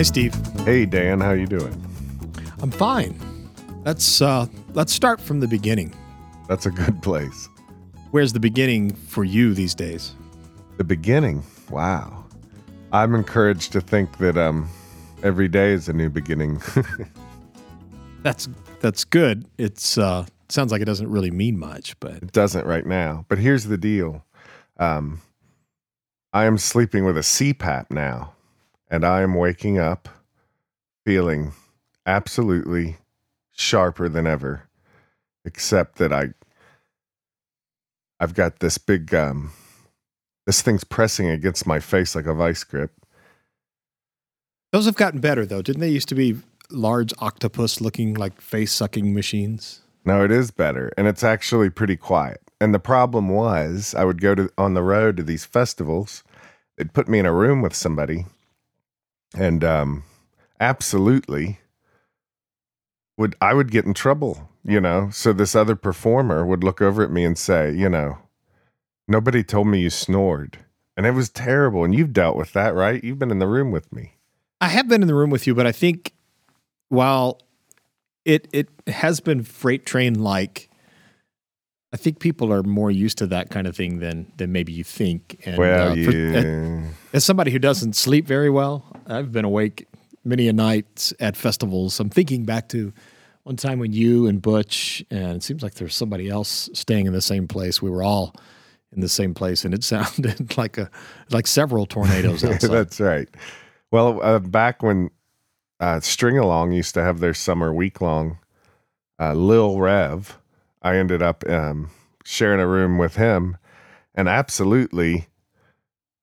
Hi, Steve. Hey, Dan. How you doing? I'm fine. Let's uh, let's start from the beginning. That's a good place. Where's the beginning for you these days? The beginning. Wow. I'm encouraged to think that um, every day is a new beginning. That's that's good. It's uh, sounds like it doesn't really mean much, but it doesn't right now. But here's the deal. Um, I am sleeping with a CPAP now, and I am waking up feeling absolutely sharper than ever, except that I I've got this big um this thing's pressing against my face like a vice grip. Those have gotten better though. Didn't they used to be large octopus looking like face sucking machines? No, it is better and it's actually pretty quiet. And the problem was I would go to on the road to these festivals. They'd put me in a room with somebody and um absolutely would I would get in trouble, you know. So this other performer would look over at me and say, you know, nobody told me you snored. And it was terrible. And you've dealt with that, right? You've been in the room with me. I have been in the room with you, but I think while it it has been freight train like, I think people are more used to that kind of thing than than maybe you think. And well, uh, for, yeah. as somebody who doesn't sleep very well, I've been awake many a night at festivals. I'm thinking back to one time when you and Butch, and it seems like there's somebody else staying in the same place. We were all in the same place, and it sounded like a like several tornadoes outside. That's right. Well, uh, back when uh, String Along used to have their summer week long, uh, Lil Rev, I ended up um, sharing a room with him, and absolutely,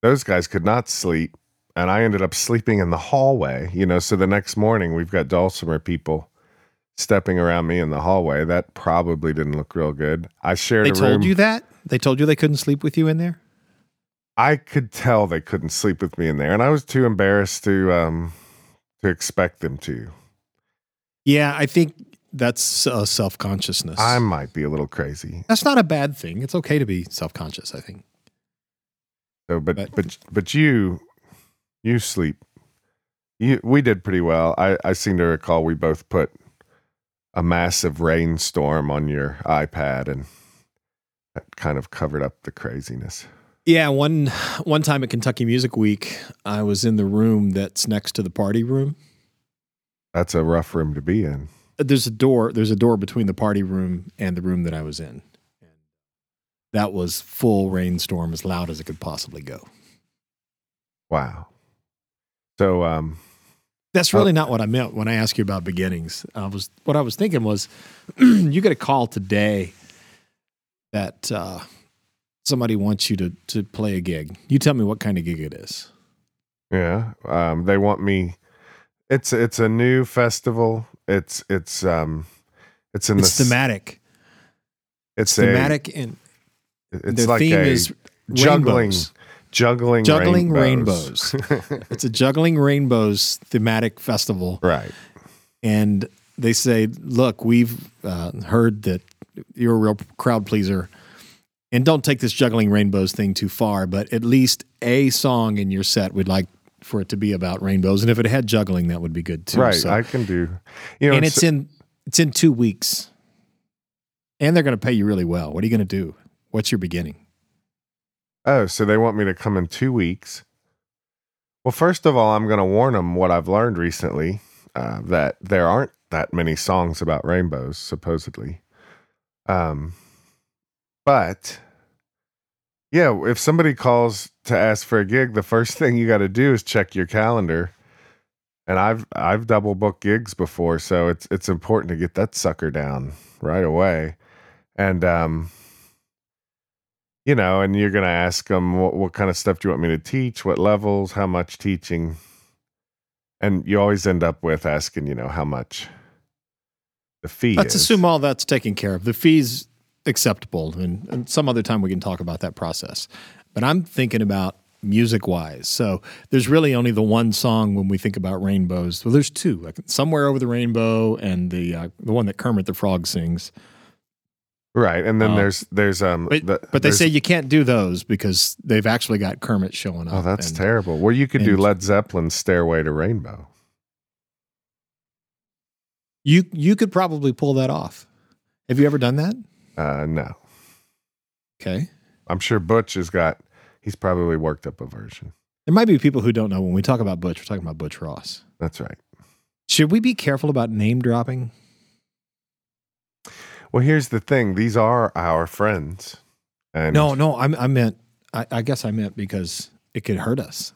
those guys could not sleep and I ended up sleeping in the hallway. You know, so the next morning we've got dulcimer people stepping around me in the hallway. That probably didn't look real good. I shared. They told you that they told you they couldn't sleep with you in there. I could tell they couldn't sleep with me in there, and I was too embarrassed to um to expect them to. Yeah, I think that's uh, self consciousness. I might be a little crazy. That's not a bad thing. It's okay to be self conscious. I think. So, but but but, but you you sleep. You, we did pretty well. I, I seem to recall we both put a massive rainstorm on your iPad and that kind of covered up the craziness. Yeah, one one time at Kentucky Music Week, I was in the room that's next to the party room. That's a rough room to be in. There's a door. There's a door between the party room and the room that I was in. That was full rainstorm, as loud as it could possibly go. Wow. So um, that's really uh, not what I meant when I asked you about beginnings. I was what I was thinking was you get a call today that uh, somebody wants you to to play a gig. You tell me what kind of gig it is. Yeah, um, they want me. It's it's a new festival. It's it's um it's in it's the thematic. It's thematic a, and it's like theme is juggling rainbows. Juggling Juggling Rainbows. Rainbows. it's a Juggling Rainbows thematic festival. Right. And they say, look, we've uh, heard that you're a real crowd pleaser. And don't take this Juggling Rainbows thing too far, but at least a song in your set we'd like for it to be about rainbows. And if it had juggling, that would be good too. Right. So, I can do. You know, and it's, it's in it's in two weeks. And they're going to pay you really well. What are you going to do? What's your beginning? Oh, so they want me to come in two weeks. Well, first of all, I'm going to warn them what I've learned recently uh, that there aren't that many songs about rainbows, supposedly. Um, but yeah, if somebody calls to ask for a gig, the first thing you got to do is check your calendar. And I've I've double booked gigs before, so it's it's important to get that sucker down right away. And um, you know, and you're going to ask them what, what kind of stuff do you want me to teach, what levels, how much teaching, and you always end up with asking, you know, how much the fee. Let's is. assume all that's taken care of. The fees acceptable, and, and some other time we can talk about that process. But I'm thinking about music wise. So there's really only the one song when we think about rainbows. Well, there's two, like somewhere over the rainbow, and the uh, the one that Kermit the Frog sings. Right, and then uh, there's there's um, but, the, but they say you can't do those because they've actually got Kermit showing up. Oh, that's and, terrible. Well, you could do Led Zeppelin's "Stairway to Rainbow." You you could probably pull that off. Have you ever done that? Uh, no, Okay. I'm sure Butch has got. He's probably worked up a version. There might be people who don't know when we talk about Butch, we're talking about Butch Ross. That's right. Should we be careful about name dropping? Well, here's the thing. These are our friends. And No, no, I, I meant, I, I guess I meant because it could hurt us.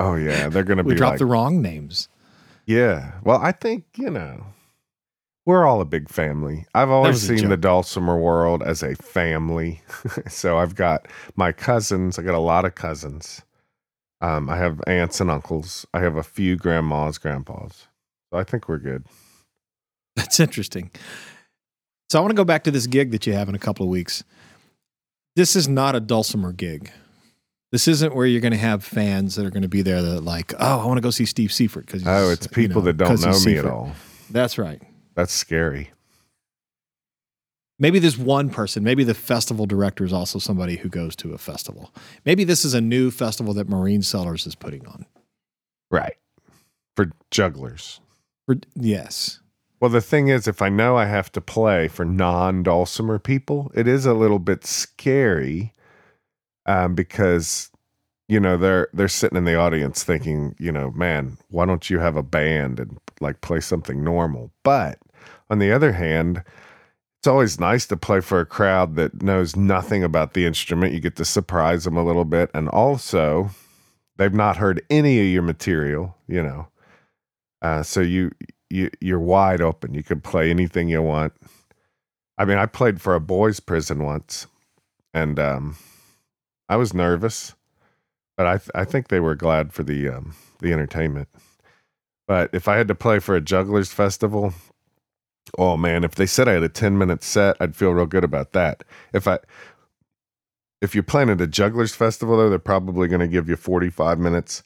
Oh yeah, they're gonna We be dropped like, the wrong names. yeah. Well, I think you know, we're all a big family. I've always seen the. Dulcimer world as a family. so I've got my cousins. I got a lot of cousins. Um, I have aunts and uncles. I have a few grandmas, grandpas. So I think we're good. That's interesting. So I want to go back to this gig that you have in a couple of weeks. This is not a dulcimer gig. This isn't where you're going to have fans that are going to be there that like, oh, I want to go see Steve Seifert because Oh, it's people that don't know me at all. That's right. That's scary. Maybe there's one person. Maybe the festival director is also somebody who goes to a festival. Maybe this is a new festival that Maureen Sellers is putting on. Right. For jugglers. For- Yes. Well, the thing is, if I know I have to play for non dulcimer people, it is a little bit scary um, because you know they're they're sitting in the audience thinking, you know, man, why don't you have a band and like play something normal? But on the other hand, it's always nice to play for a crowd that knows nothing about the instrument. You get to surprise them a little bit, and also they've not heard any of your material, you know. Uh, so you you you're wide open. You can play anything you want. I mean, I played for a boys' prison once, and um, I was nervous, but I th- I think they were glad for the um, the entertainment. But if I had to play for a jugglers festival, oh man, if they said I had a ten minute set, I'd feel real good about that. If I if you're playing at a jugglers festival, though, they're probably going to give you forty five minutes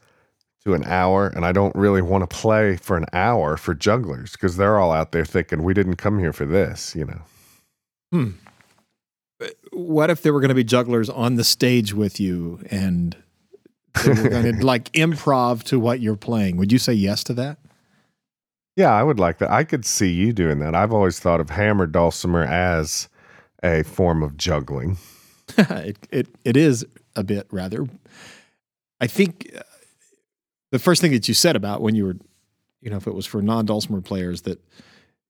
to an hour, and I don't really want to play for an hour for jugglers because they're all out there thinking we didn't come here for this, you know. Hmm. What if there were going to be jugglers on the stage with you and they were going to like improv to what you're playing? Would you say yes to that? Yeah, I would like that. I could see you doing that. I've always thought of hammer dulcimer as a form of juggling. it, it it is a bit rather. I think uh, the first thing that you said about when you were, you know, if it was for non dulcimer players, that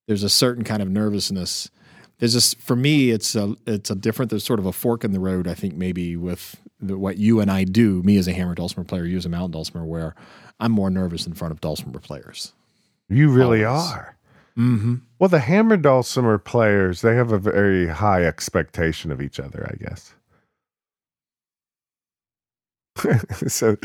there's a certain kind of nervousness. There's just for me, it's a it's a different. There's sort of a fork in the road. I think maybe with the, what you and I do, me as a hammer dulcimer player, you as a mountain dulcimer, where I'm more nervous in front of dulcimer players. You really Always. are. Mm-hmm. Well, the hammer dulcimer players, they have a very high expectation of each other, I guess. so,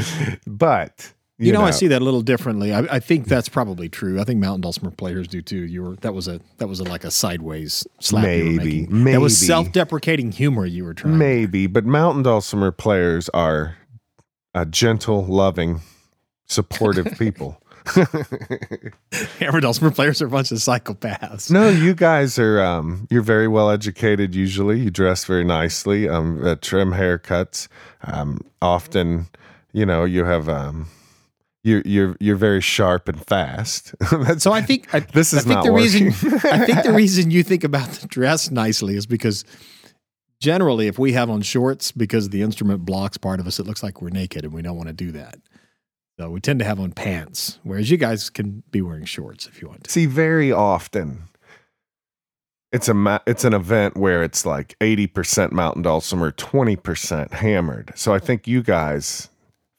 but You, know, I see that a little differently. I, I think that's probably true. I think mountain dulcimer players do too. You were that was a that was a, like a sideways slap. you were Maybe, that was self-deprecating humor you were trying. maybe, but mountain dulcimer players are uh, gentle, loving, supportive people. Hammer dulcimer players are a bunch of psychopaths. No, you guys are um you're very well educated usually. You dress very nicely. Um uh, trim haircuts. Um often, you know, you have um you you're you're very sharp and fast. So I think I, This is I think not the reason working. I think the reason you think about the dress nicely is because generally, if we have on shorts because the instrument blocks part of us, it looks like we're naked, and we don't want to do that. So we tend to have on pants, whereas you guys can be wearing shorts if you want to. See, very often it's a ma- it's an event where it's like 80% mountain dulcimer, 20% hammered. So I think you guys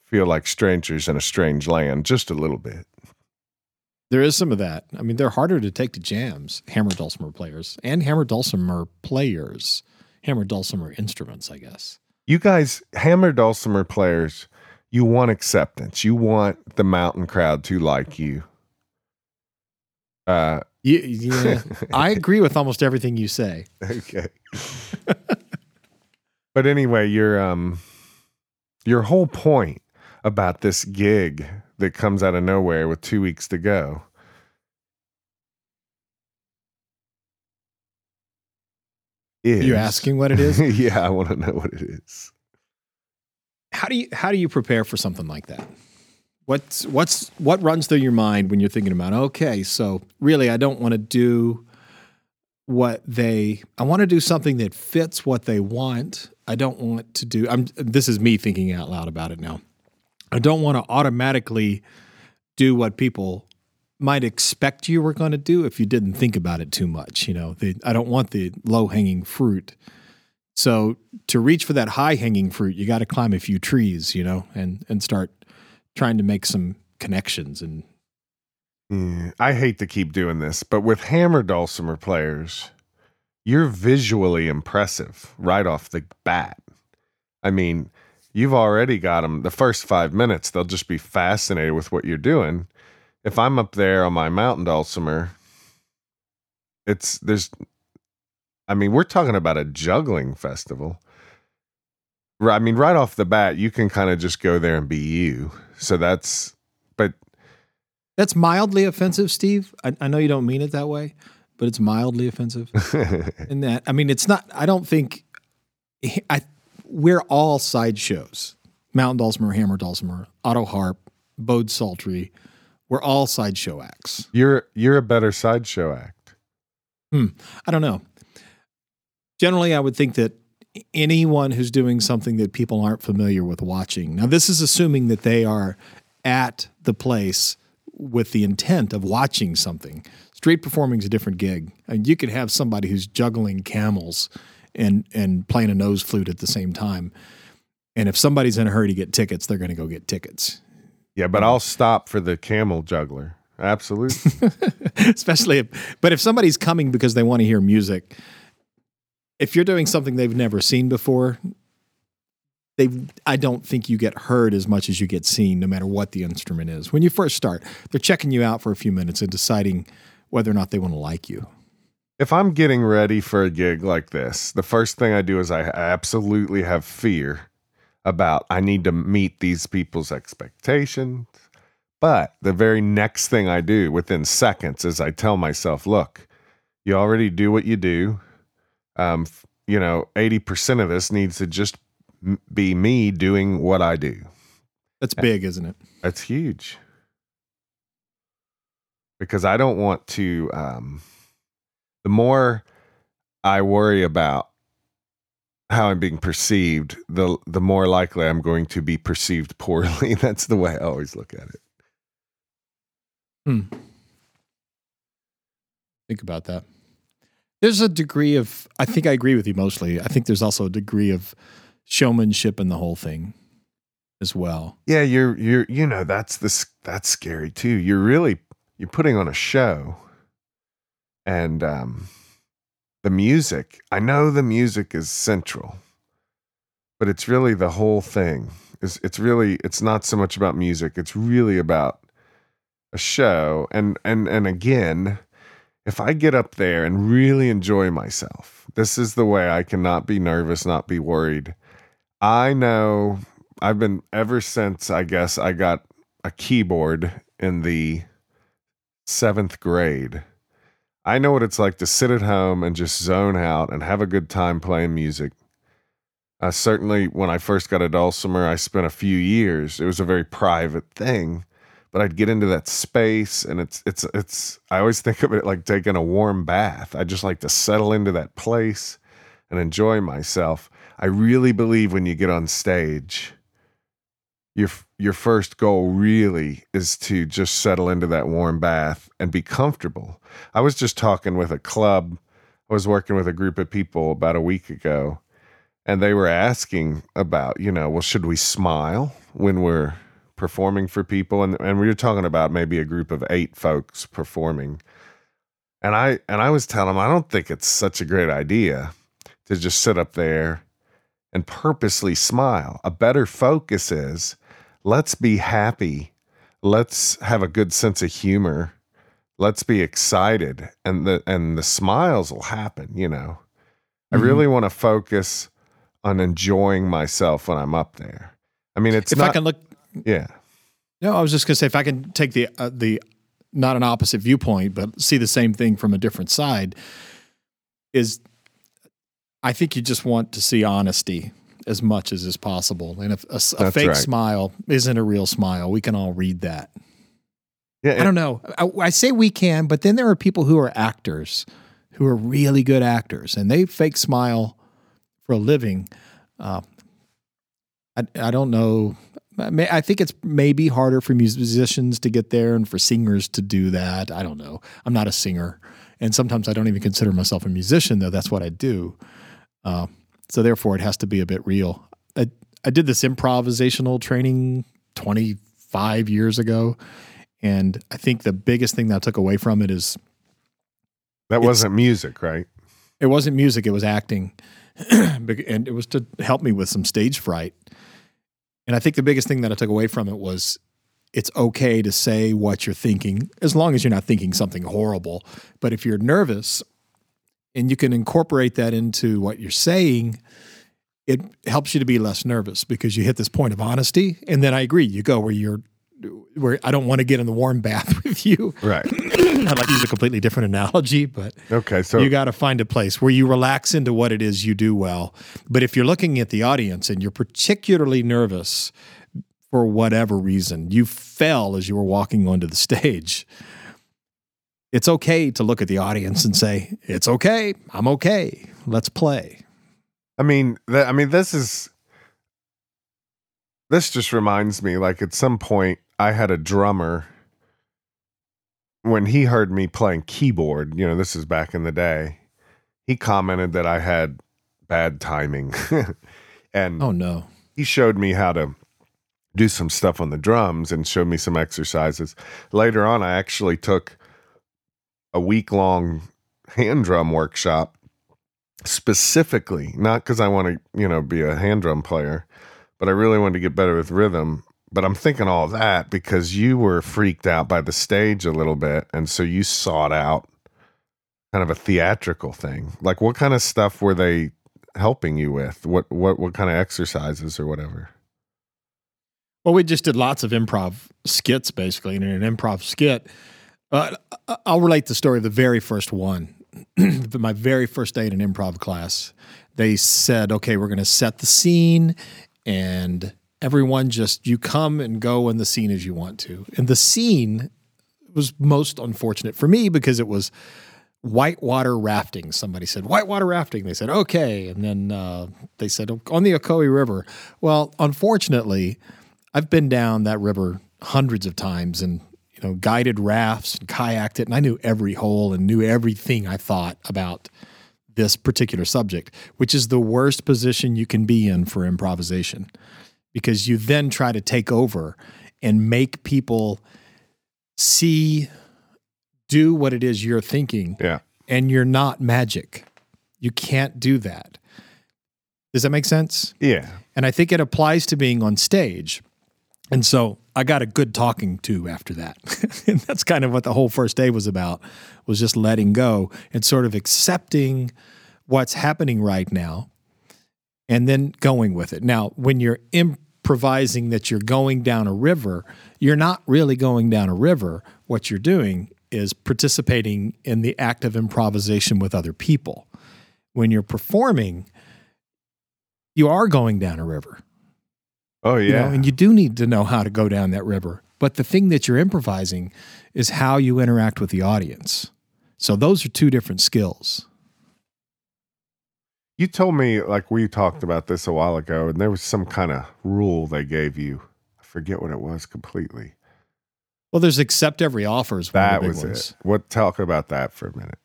feel like strangers in a strange land just a little bit. There is some of that. I mean, they're harder to take to jams, hammer dulcimer players and hammer dulcimer players, hammer dulcimer instruments, I guess. You guys, hammer dulcimer players, you want acceptance. You want the mountain crowd to like you. Uh, Yeah, yeah. I agree with almost everything you say. okay. but anyway, your um, your whole point about this gig that comes out of nowhere with two weeks to go. Is, You asking what it is? yeah, I want to know what it is. How do you how do you prepare for something like that? What's what's what runs through your mind when you're thinking about okay, so really I don't want to do what they I want to do something that fits what they want. I don't want to do I'm this is me thinking out loud about it now. I don't want to automatically do what people might expect you were going to do if you didn't think about it too much. You know, the, I don't want the low hanging fruit. So to reach for that high hanging fruit, you got to climb a few trees, you know, and and start trying to make some connections. And Yeah, I hate to keep doing this, but with hammer dulcimer players, you're visually impressive right off the bat. I mean, you've already got them the first five minutes, they'll just be fascinated with what you're doing. If I'm up there on my mountain dulcimer, it's there's, I mean, we're talking about a juggling festival. I mean, right off the bat, you can kind of just go there and be you. So that's, but that's mildly offensive, Steve. I, I know you don't mean it that way, but it's mildly offensive. in that, I mean, it's not. I don't think. I we're all sideshows. Mountain Dulcimer, Hammer Dulcimer, Auto Harp, Bowed Psaltery. We're all sideshow acts. you're you're a better sideshow act. Hmm. I don't know. Generally, I would think that anyone who's doing something that people aren't familiar with watching. Now, this is assuming that they are at the place with the intent of watching something. Street performing is a different gig. And you could have somebody who's juggling camels and and playing a nose flute at the same time. And if somebody's in a hurry to get tickets, they're going to go get tickets. Yeah, but I'll stop for the camel juggler. Absolutely. especially if, but if somebody's coming because they want to hear music if you're doing something they've never seen before they i don't think you get heard as much as you get seen no matter what the instrument is when you first start they're checking you out for a few minutes and deciding whether or not they want to like you if I'm getting ready for a gig like this, the first thing I do is I absolutely have fear about I need to meet these people's expectations. But the very next thing I do within seconds is I tell myself, look, you already do what you do. Um, you know, 80% of this needs to just be me doing what I do. that's big isn't it That's huge. Because I don't want to um the more I worry about how I'm being perceived, the the more likely I'm going to be perceived poorly. That's the way I always look at it. Hmm. Think about that. There's a degree of, I think I agree with you mostly. I think there's also a degree of showmanship in the whole thing as well. Yeah, you're you're you know, that's this that's scary too. You're really you're putting on a show. And um the music, I know the music is central, but it's really the whole thing. It's it's really it's not so much about music. It's really about a show. And and and again, if I get up there and really enjoy myself, this is the way I cannot be nervous, not be worried. I know I've been ever since I guess I got a keyboard in the seventh grade. I know what it's like to sit at home and just zone out and have a good time playing music. Uh, certainly, when I first got a dulcimer, I spent a few years. It was a very private thing, but I'd get into that space, and it's it's it's. I always think of it like taking a warm bath. I just like to settle into that place and enjoy myself. I really believe when you get on stage, your your first goal really is to just settle into that warm bath and be comfortable. I was just talking with a club. I was working with a group of people about a week ago, and they were asking about, you know, well, should we smile when we're performing for people? And and we were talking about maybe a group of eight folks performing. And I and I was telling them I don't think it's such a great idea to just sit up there and purposely smile. A better focus is let's be happy. Let's have a good sense of humor. Let's be excited and the and the smiles will happen, you know. I Mhm. really want to focus on enjoying myself when I'm up there. I mean, it's if not I can look, yeah. no, I was just going to say if I can take the uh, the not an opposite viewpoint, but see the same thing from a different side, is I think you just want to see honesty as much as is possible. And if a, That's fake right. smile isn't a real smile, we can all read that. Yeah, I don't know. I, I say we can, but then there are people who are actors who are really good actors and they fake smile for a living. Uh, I, I don't know. I think it's maybe harder for musicians to get there and for singers to do that. I don't know. I'm not a singer. And sometimes I don't even consider myself a musician, though that's what I do. Uh, so therefore, it has to be a bit real. I, I did this improvisational training 25 years ago. And I think the biggest thing that I took away from it is that wasn't music, right? it wasn't music, it was acting. And it was to help me with some stage fright. And I think the biggest thing that I took away from it was it's okay to say what you're thinking as long as you're not thinking something horrible. But if you're nervous and you can incorporate that into what you're saying, it helps you to be less nervous because you hit this point of honesty. And then I agree, you go where you're where I don't want to get in the warm bath with you. Right. I'd like to use a completely different analogy, but Okay. So you got to find a place where you relax into what it is you do well. But if you're looking at the audience and you're particularly nervous for whatever reason, you fell as you were walking onto the stage. It's okay to look at the audience and say, "It's okay. I'm okay. Let's play." I mean, th- I mean, this is this just reminds me. Like at some point, I had a drummer when he heard me playing keyboard. You know, this is back in the day. He commented that I had bad timing, and Oh no. he showed me how to do some stuff on the drums and showed me some exercises. Later on, I actually took a week long hand drum workshop specifically, not because I want to, you know, be a hand drum player, but I really wanted to get better with rhythm. But I'm thinking all that because you were freaked out by the stage a little bit. And so you sought out kind of a theatrical thing. Like what kind of stuff were they helping you with? What what what kind of exercises or whatever? Well, we just did lots of improv skits, basically. And in an improv skit, uh, I'll relate the story of the very first one. My very first day in an improv class, they said, okay, we're going to set the scene, and everyone just, you come and go in the scene as you want to. And the scene was most unfortunate for me because it was whitewater rafting. Somebody said whitewater rafting. They said okay, and then uh, they said on the Ocoee River. Well, unfortunately, I've been down that river hundreds of times and you know guided rafts and kayaked it, and I knew every hole and knew everything I thought about this particular subject, which is the worst position you can be in for improvisation because you then try to take over and make people see do what it is you're thinking Yeah. and you're not magic. You can't do that. Does that make sense? Yeah. And I think it applies to being on stage. And so I got a good talking to after that. and that's kind of what the whole first day was about was just letting go and sort of accepting what's happening right now and then going with it. Now, when you're improvising that you're going down a river, you're not really going down a river. What you're doing is participating in the act of improvisation with other people. When you're performing, you are going down a river. Oh You yeah. know, and you do need to know how to go down that river. But the thing that you're improvising is how you interact with the audience. So those are two different skills. You told me like we talked about this a while ago, and there was some kind of rule they gave you. I forget what it was completely. Well, there's accept every offer is That of the big was ones. it. What talk about that for a minute?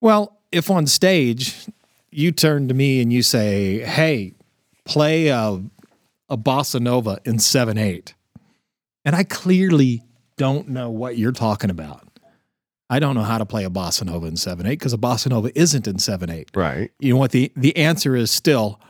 Well, if on stage you turn to me and you say, "Hey, play a, a bossa nova in seven eight," and I clearly don't know what you're talking about. I don't know how to play a bossa nova in seven eight because a bossa nova isn't in seven eight. Right. You know what the the answer is still,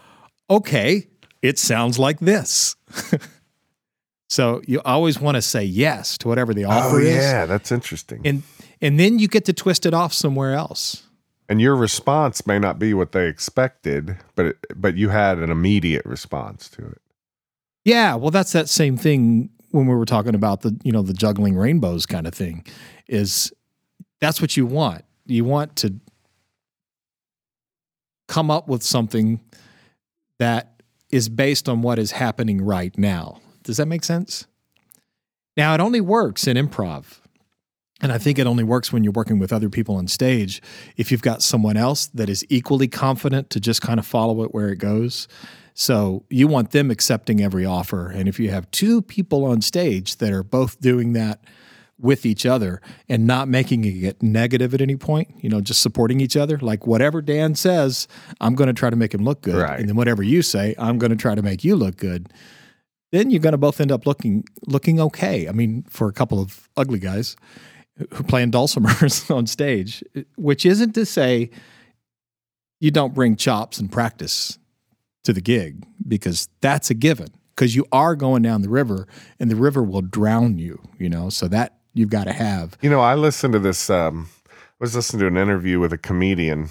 okay, it sounds like this. so you always want to say yes to whatever the offer oh is, yeah, that's interesting. and and then you get to twist it off somewhere else. and your response may not be what they expected, but it, but you had an immediate response to it. Yeah, well, that's that same thing when we were talking about the you know the juggling rainbows kind of thing. Is that's what you want? You want to come up with something that is based on what is happening right now. Does that make sense? Now, it only works in improv. And I think it only works when you're working with other people on stage. If you've got someone else that is equally confident to just kind of follow it where it goes. So you want them accepting every offer. And if you have two people on stage that are both doing that with each other and not making it negative at any point, you know, just supporting each other, like whatever Dan says, I'm going to try to make him look good. Right. And then whatever you say, I'm going to try to make you look good. Then you're going to both end up looking looking okay. I mean, for a couple of ugly guys who playing dulcimers on stage, which isn't to say you don't bring chops and practice to the gig because that's a given because you are going down the river and the river will drown you, you know. So that you've got to have. You know, I listened to this. Um, I was listening to an interview with a comedian,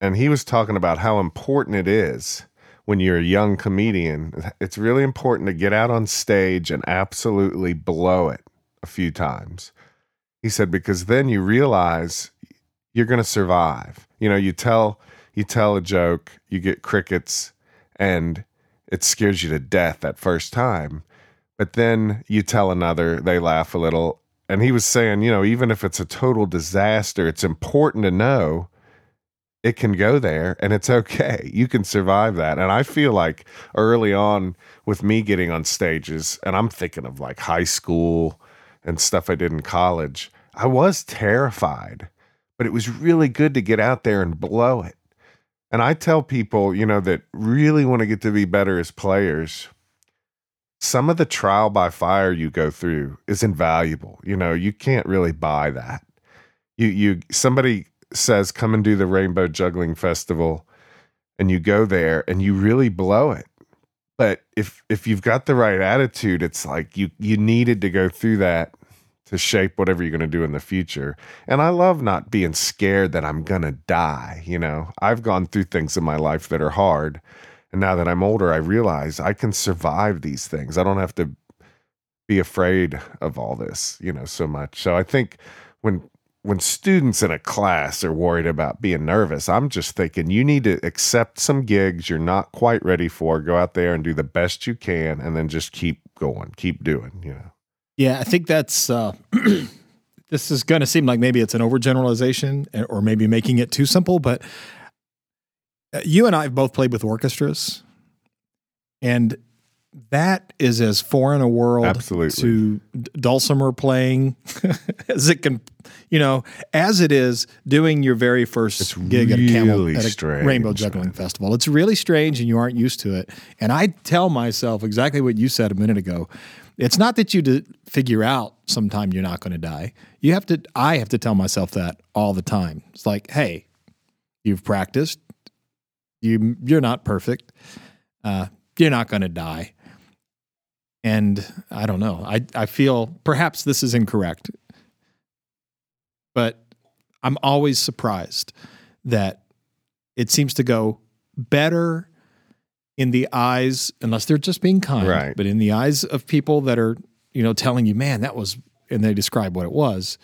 and he was talking about how important it is when you're a young comedian. It's really important to get out on stage and absolutely blow it a few times. He said because then you realize you're going to survive. You know, you tell you tell a joke, you get crickets, and it scares you to death that first time. But then you tell another, they laugh a little, and he was saying, you know, even if it's a total disaster, it's important to know it can go there and it's okay. You can survive that. And I feel like early on with me getting on stages, and I'm thinking of like high school and stuff I did in college, I was terrified, but it was really good to get out there and blow it. And I tell people, you know, that really want to get to be better as players, some of the trial by fire you go through is invaluable. You know, you can't really buy that. You you somebody says come and do the Rainbow Juggling Festival and you go there and you really blow it. But if if you've got the right attitude, it's like you you needed to go through that to shape whatever you're going to do in the future. And I love not being scared that I'm going to die, you know. I've gone through things in my life that are hard and now that I'm older, I realize I can survive these things. I don't have to be afraid of all this, you know, so much. So I think when when students in a class are worried about being nervous, I'm just thinking you need to accept some gigs you're not quite ready for, go out there and do the best you can and then just keep going, keep doing, you know. Yeah, I think that's uh this is going to seem like maybe it's an overgeneralization eh, or maybe making it too simple, but Uh, you and I have both played with orchestras, and that is as foreign a world Absolutely. to dulcimer playing as it can, you know, as it is doing your very first It's gig at a camel at a strange, rainbow juggling man. festival. It's really strange, and you aren't used to it. And I tell myself exactly what you said a minute ago. It's not that you d- figure out sometime you're not going to die. You have to. I have to tell myself that all the time. It's like, hey, you've practiced. You you're not perfect. Uh, you're not going to die. And I don't know. I I feel perhaps this is incorrect, but I'm always surprised that it seems to go better in the eyes, unless they're just being kind, Right. but in the eyes of people that are, you know, telling you, man, that was, and they describe what it was,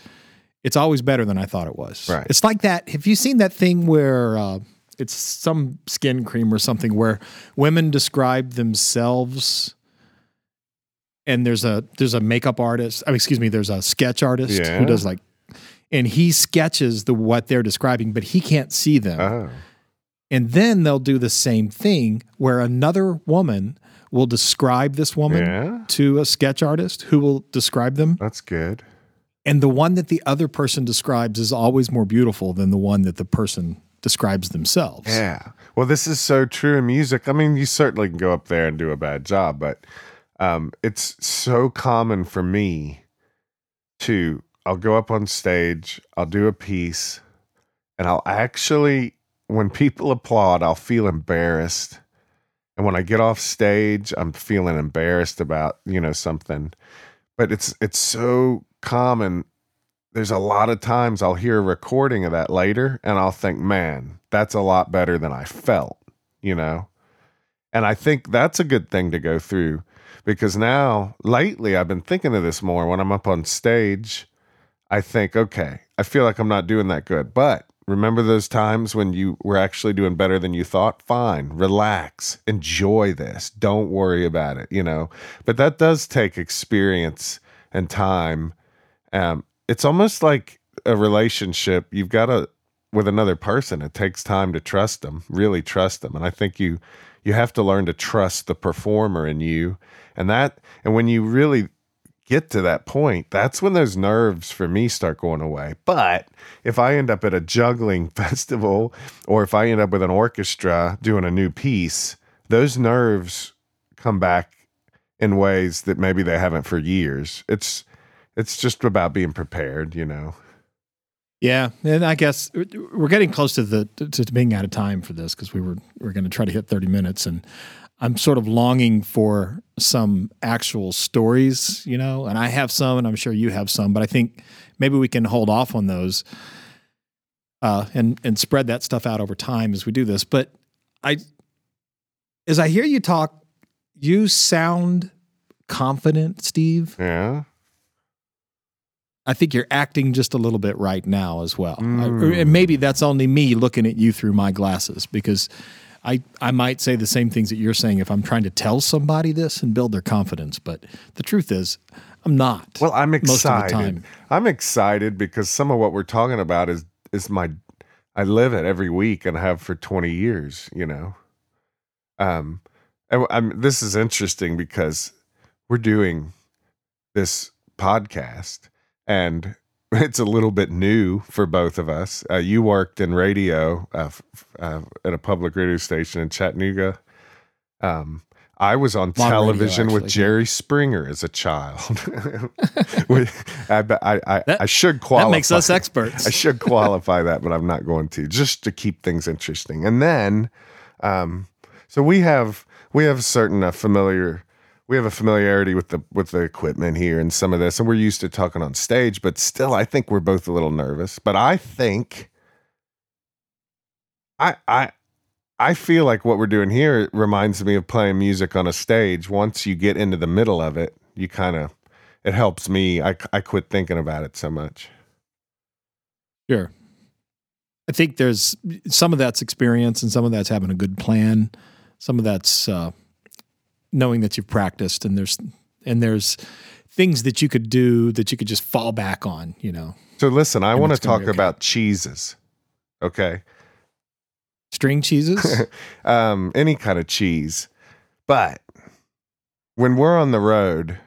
it's always better than I thought it was. Right. It's like that. Have you seen that thing where uh, it's some skin cream or something where women describe themselves? And there's a there's a makeup artist. I mean, excuse me. There's a sketch artist Yeah. who does like, and he sketches the what they're describing, but he can't see them. Oh. And then they'll do the same thing where another woman will describe this woman Yeah. to a sketch artist who will describe them. That's good. And the one that the other person describes is always more beautiful than the one that the person describes themselves. Yeah. Well, this is so true in music. I mean, you certainly can go up there and do a bad job, but um, it's so common for me to, I'll go up on stage, I'll do a piece, and I'll actually, when people applaud, I'll feel embarrassed. And when I get off stage, I'm feeling embarrassed about, you know, something. But it's it's so common there's a lot of times I'll hear a recording of that later and I'll think, man, that's a lot better than I felt, you know? And I think that's a good thing to go through because now, lately, I've been thinking of this more when I'm up on stage. I think, okay, I feel like I'm not doing that good, but Remember those times when you were actually doing better than you thought? Fine, relax, enjoy this. Don't worry about it, you know. But that does take experience and time. Um, it's almost like a relationship. You've got to with another person. It takes time to trust them, really trust them. And I think you you have to learn to trust the performer in you. And that and when you really get to that point, that's when those nerves for me start going away. But if I end up at a juggling festival or if I end up with an orchestra doing a new piece, those nerves come back in ways that maybe they haven't for years. It's it's just about being prepared, you know. Yeah, and I guess we're getting close to the to being out of time for this because we were we are going to try to hit thirty minutes, and I'm sort of longing for some actual stories, you know, and I have some, and I'm sure you have some, but I think maybe we can hold off on those uh, and and spread that stuff out over time as we do this. But I, as I hear you talk, you sound confident, Steve. Yeah. I think you're acting just a little bit right now as well. Mm. I, and maybe that's only me looking at you through my glasses because I, I might say the same things that you're saying if I'm trying to tell somebody this and build their confidence. But the truth is, I'm not. Well, I'm excited. I'm excited because some of what we're talking about is is my I live it every week and have for 20 years. You know, um, I'm, this is interesting because we're doing this podcast and it's a little bit new for both of us. Uh, you worked in radio uh, uh, at a public radio station in Chattanooga. Um, I was on television radio, with Jerry Springer as a child. I, I, I, that, I, should qualify. That makes us experts. I should qualify that, but I'm not going to, just to keep things interesting. And then, um, so we have we have certain uh, familiar we have a familiarity with the with the equipment here and some of this, and we're used to talking on stage, but still, I think we're both a little nervous. But I think I I I feel like what we're doing here reminds me of playing music on a stage. Once you get into the middle of it, you kind of it helps me. I I quit thinking about it so much. Sure. I think there's some of that's experience and some of that's having a good plan. Some of that's uh, knowing that you've practiced and there's and there's things that you could do that you could just fall back on, you know. So listen, I want to talk okay. about cheeses. Okay. String cheeses? um, any kind of cheese. But when we're on the road,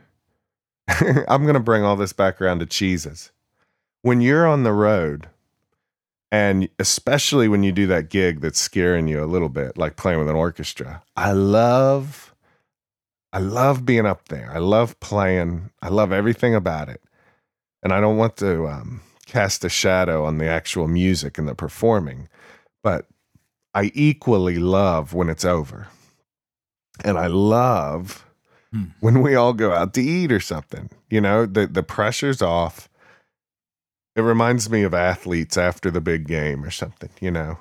I'm going to bring all this back around to cheeses. When you're on the road, and especially when you do that gig that's scaring you a little bit, like playing with an orchestra, I love I love being up there. I love playing. I love everything about it. And I don't want to um, cast a shadow on the actual music and the performing, but I equally love when it's over. And I love hmm. when we all go out to eat or something. You know, the, the pressure's off. It reminds me of athletes after the big game or something, you know.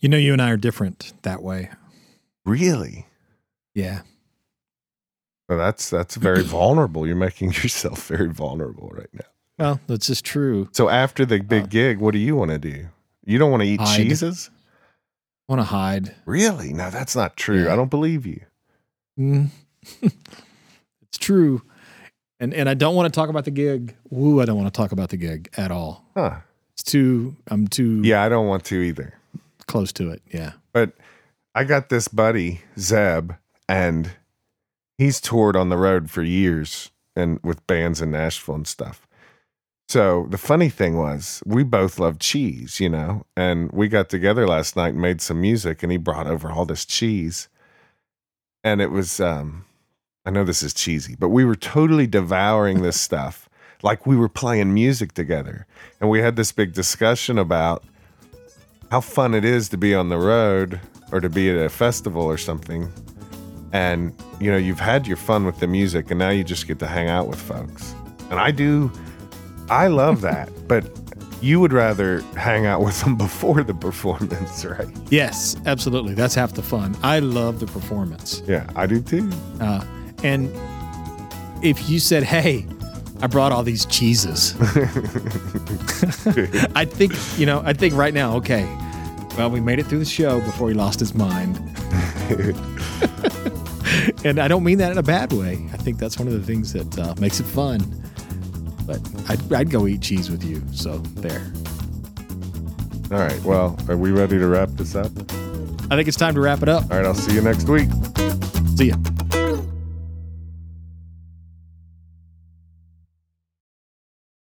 You know, you and I are different that way. Really? Yeah. Well, that's that's very vulnerable. You're making yourself very vulnerable right now. Well, that's just true. So after the big uh, gig, what do you want to do? You don't want to eat hide. cheeses? Want to hide? Really? No, that's not true. Yeah. I don't believe you. Mm. it's true, and and I don't want to talk about the gig. Woo, I don't want to talk about the gig at all. Huh? It's too. I'm too. Yeah, I don't want to either. Close to it. Yeah. But I got this buddy Zeb, and he's toured on the road for years and with bands in Nashville and stuff. So the funny thing was, we both love cheese, you know, and we got together last night and made some music, and he brought over all this cheese, and it was, um, I know this is cheesy, but we were totally devouring this stuff like we were playing music together, and we had this big discussion about how fun it is to be on the road or to be at a festival or something and you know you've had your fun with the music and now you just get to hang out with folks. And i do i love that. But you would rather hang out with them before the performance right? Yes absolutely. That's half the fun. I love the performance. Yeah i do too. Uh, and if you said hey I brought all these cheeses. I think, you know, I think right now, okay, well, we made it through the show before he lost his mind. and I don't mean that in a bad way. I think that's one of the things that uh, makes it fun. But I'd, I'd go eat cheese with you. So there. All right. Well, are we ready to wrap this up? I think it's time to wrap it up. All right. I'll see you next week. See ya.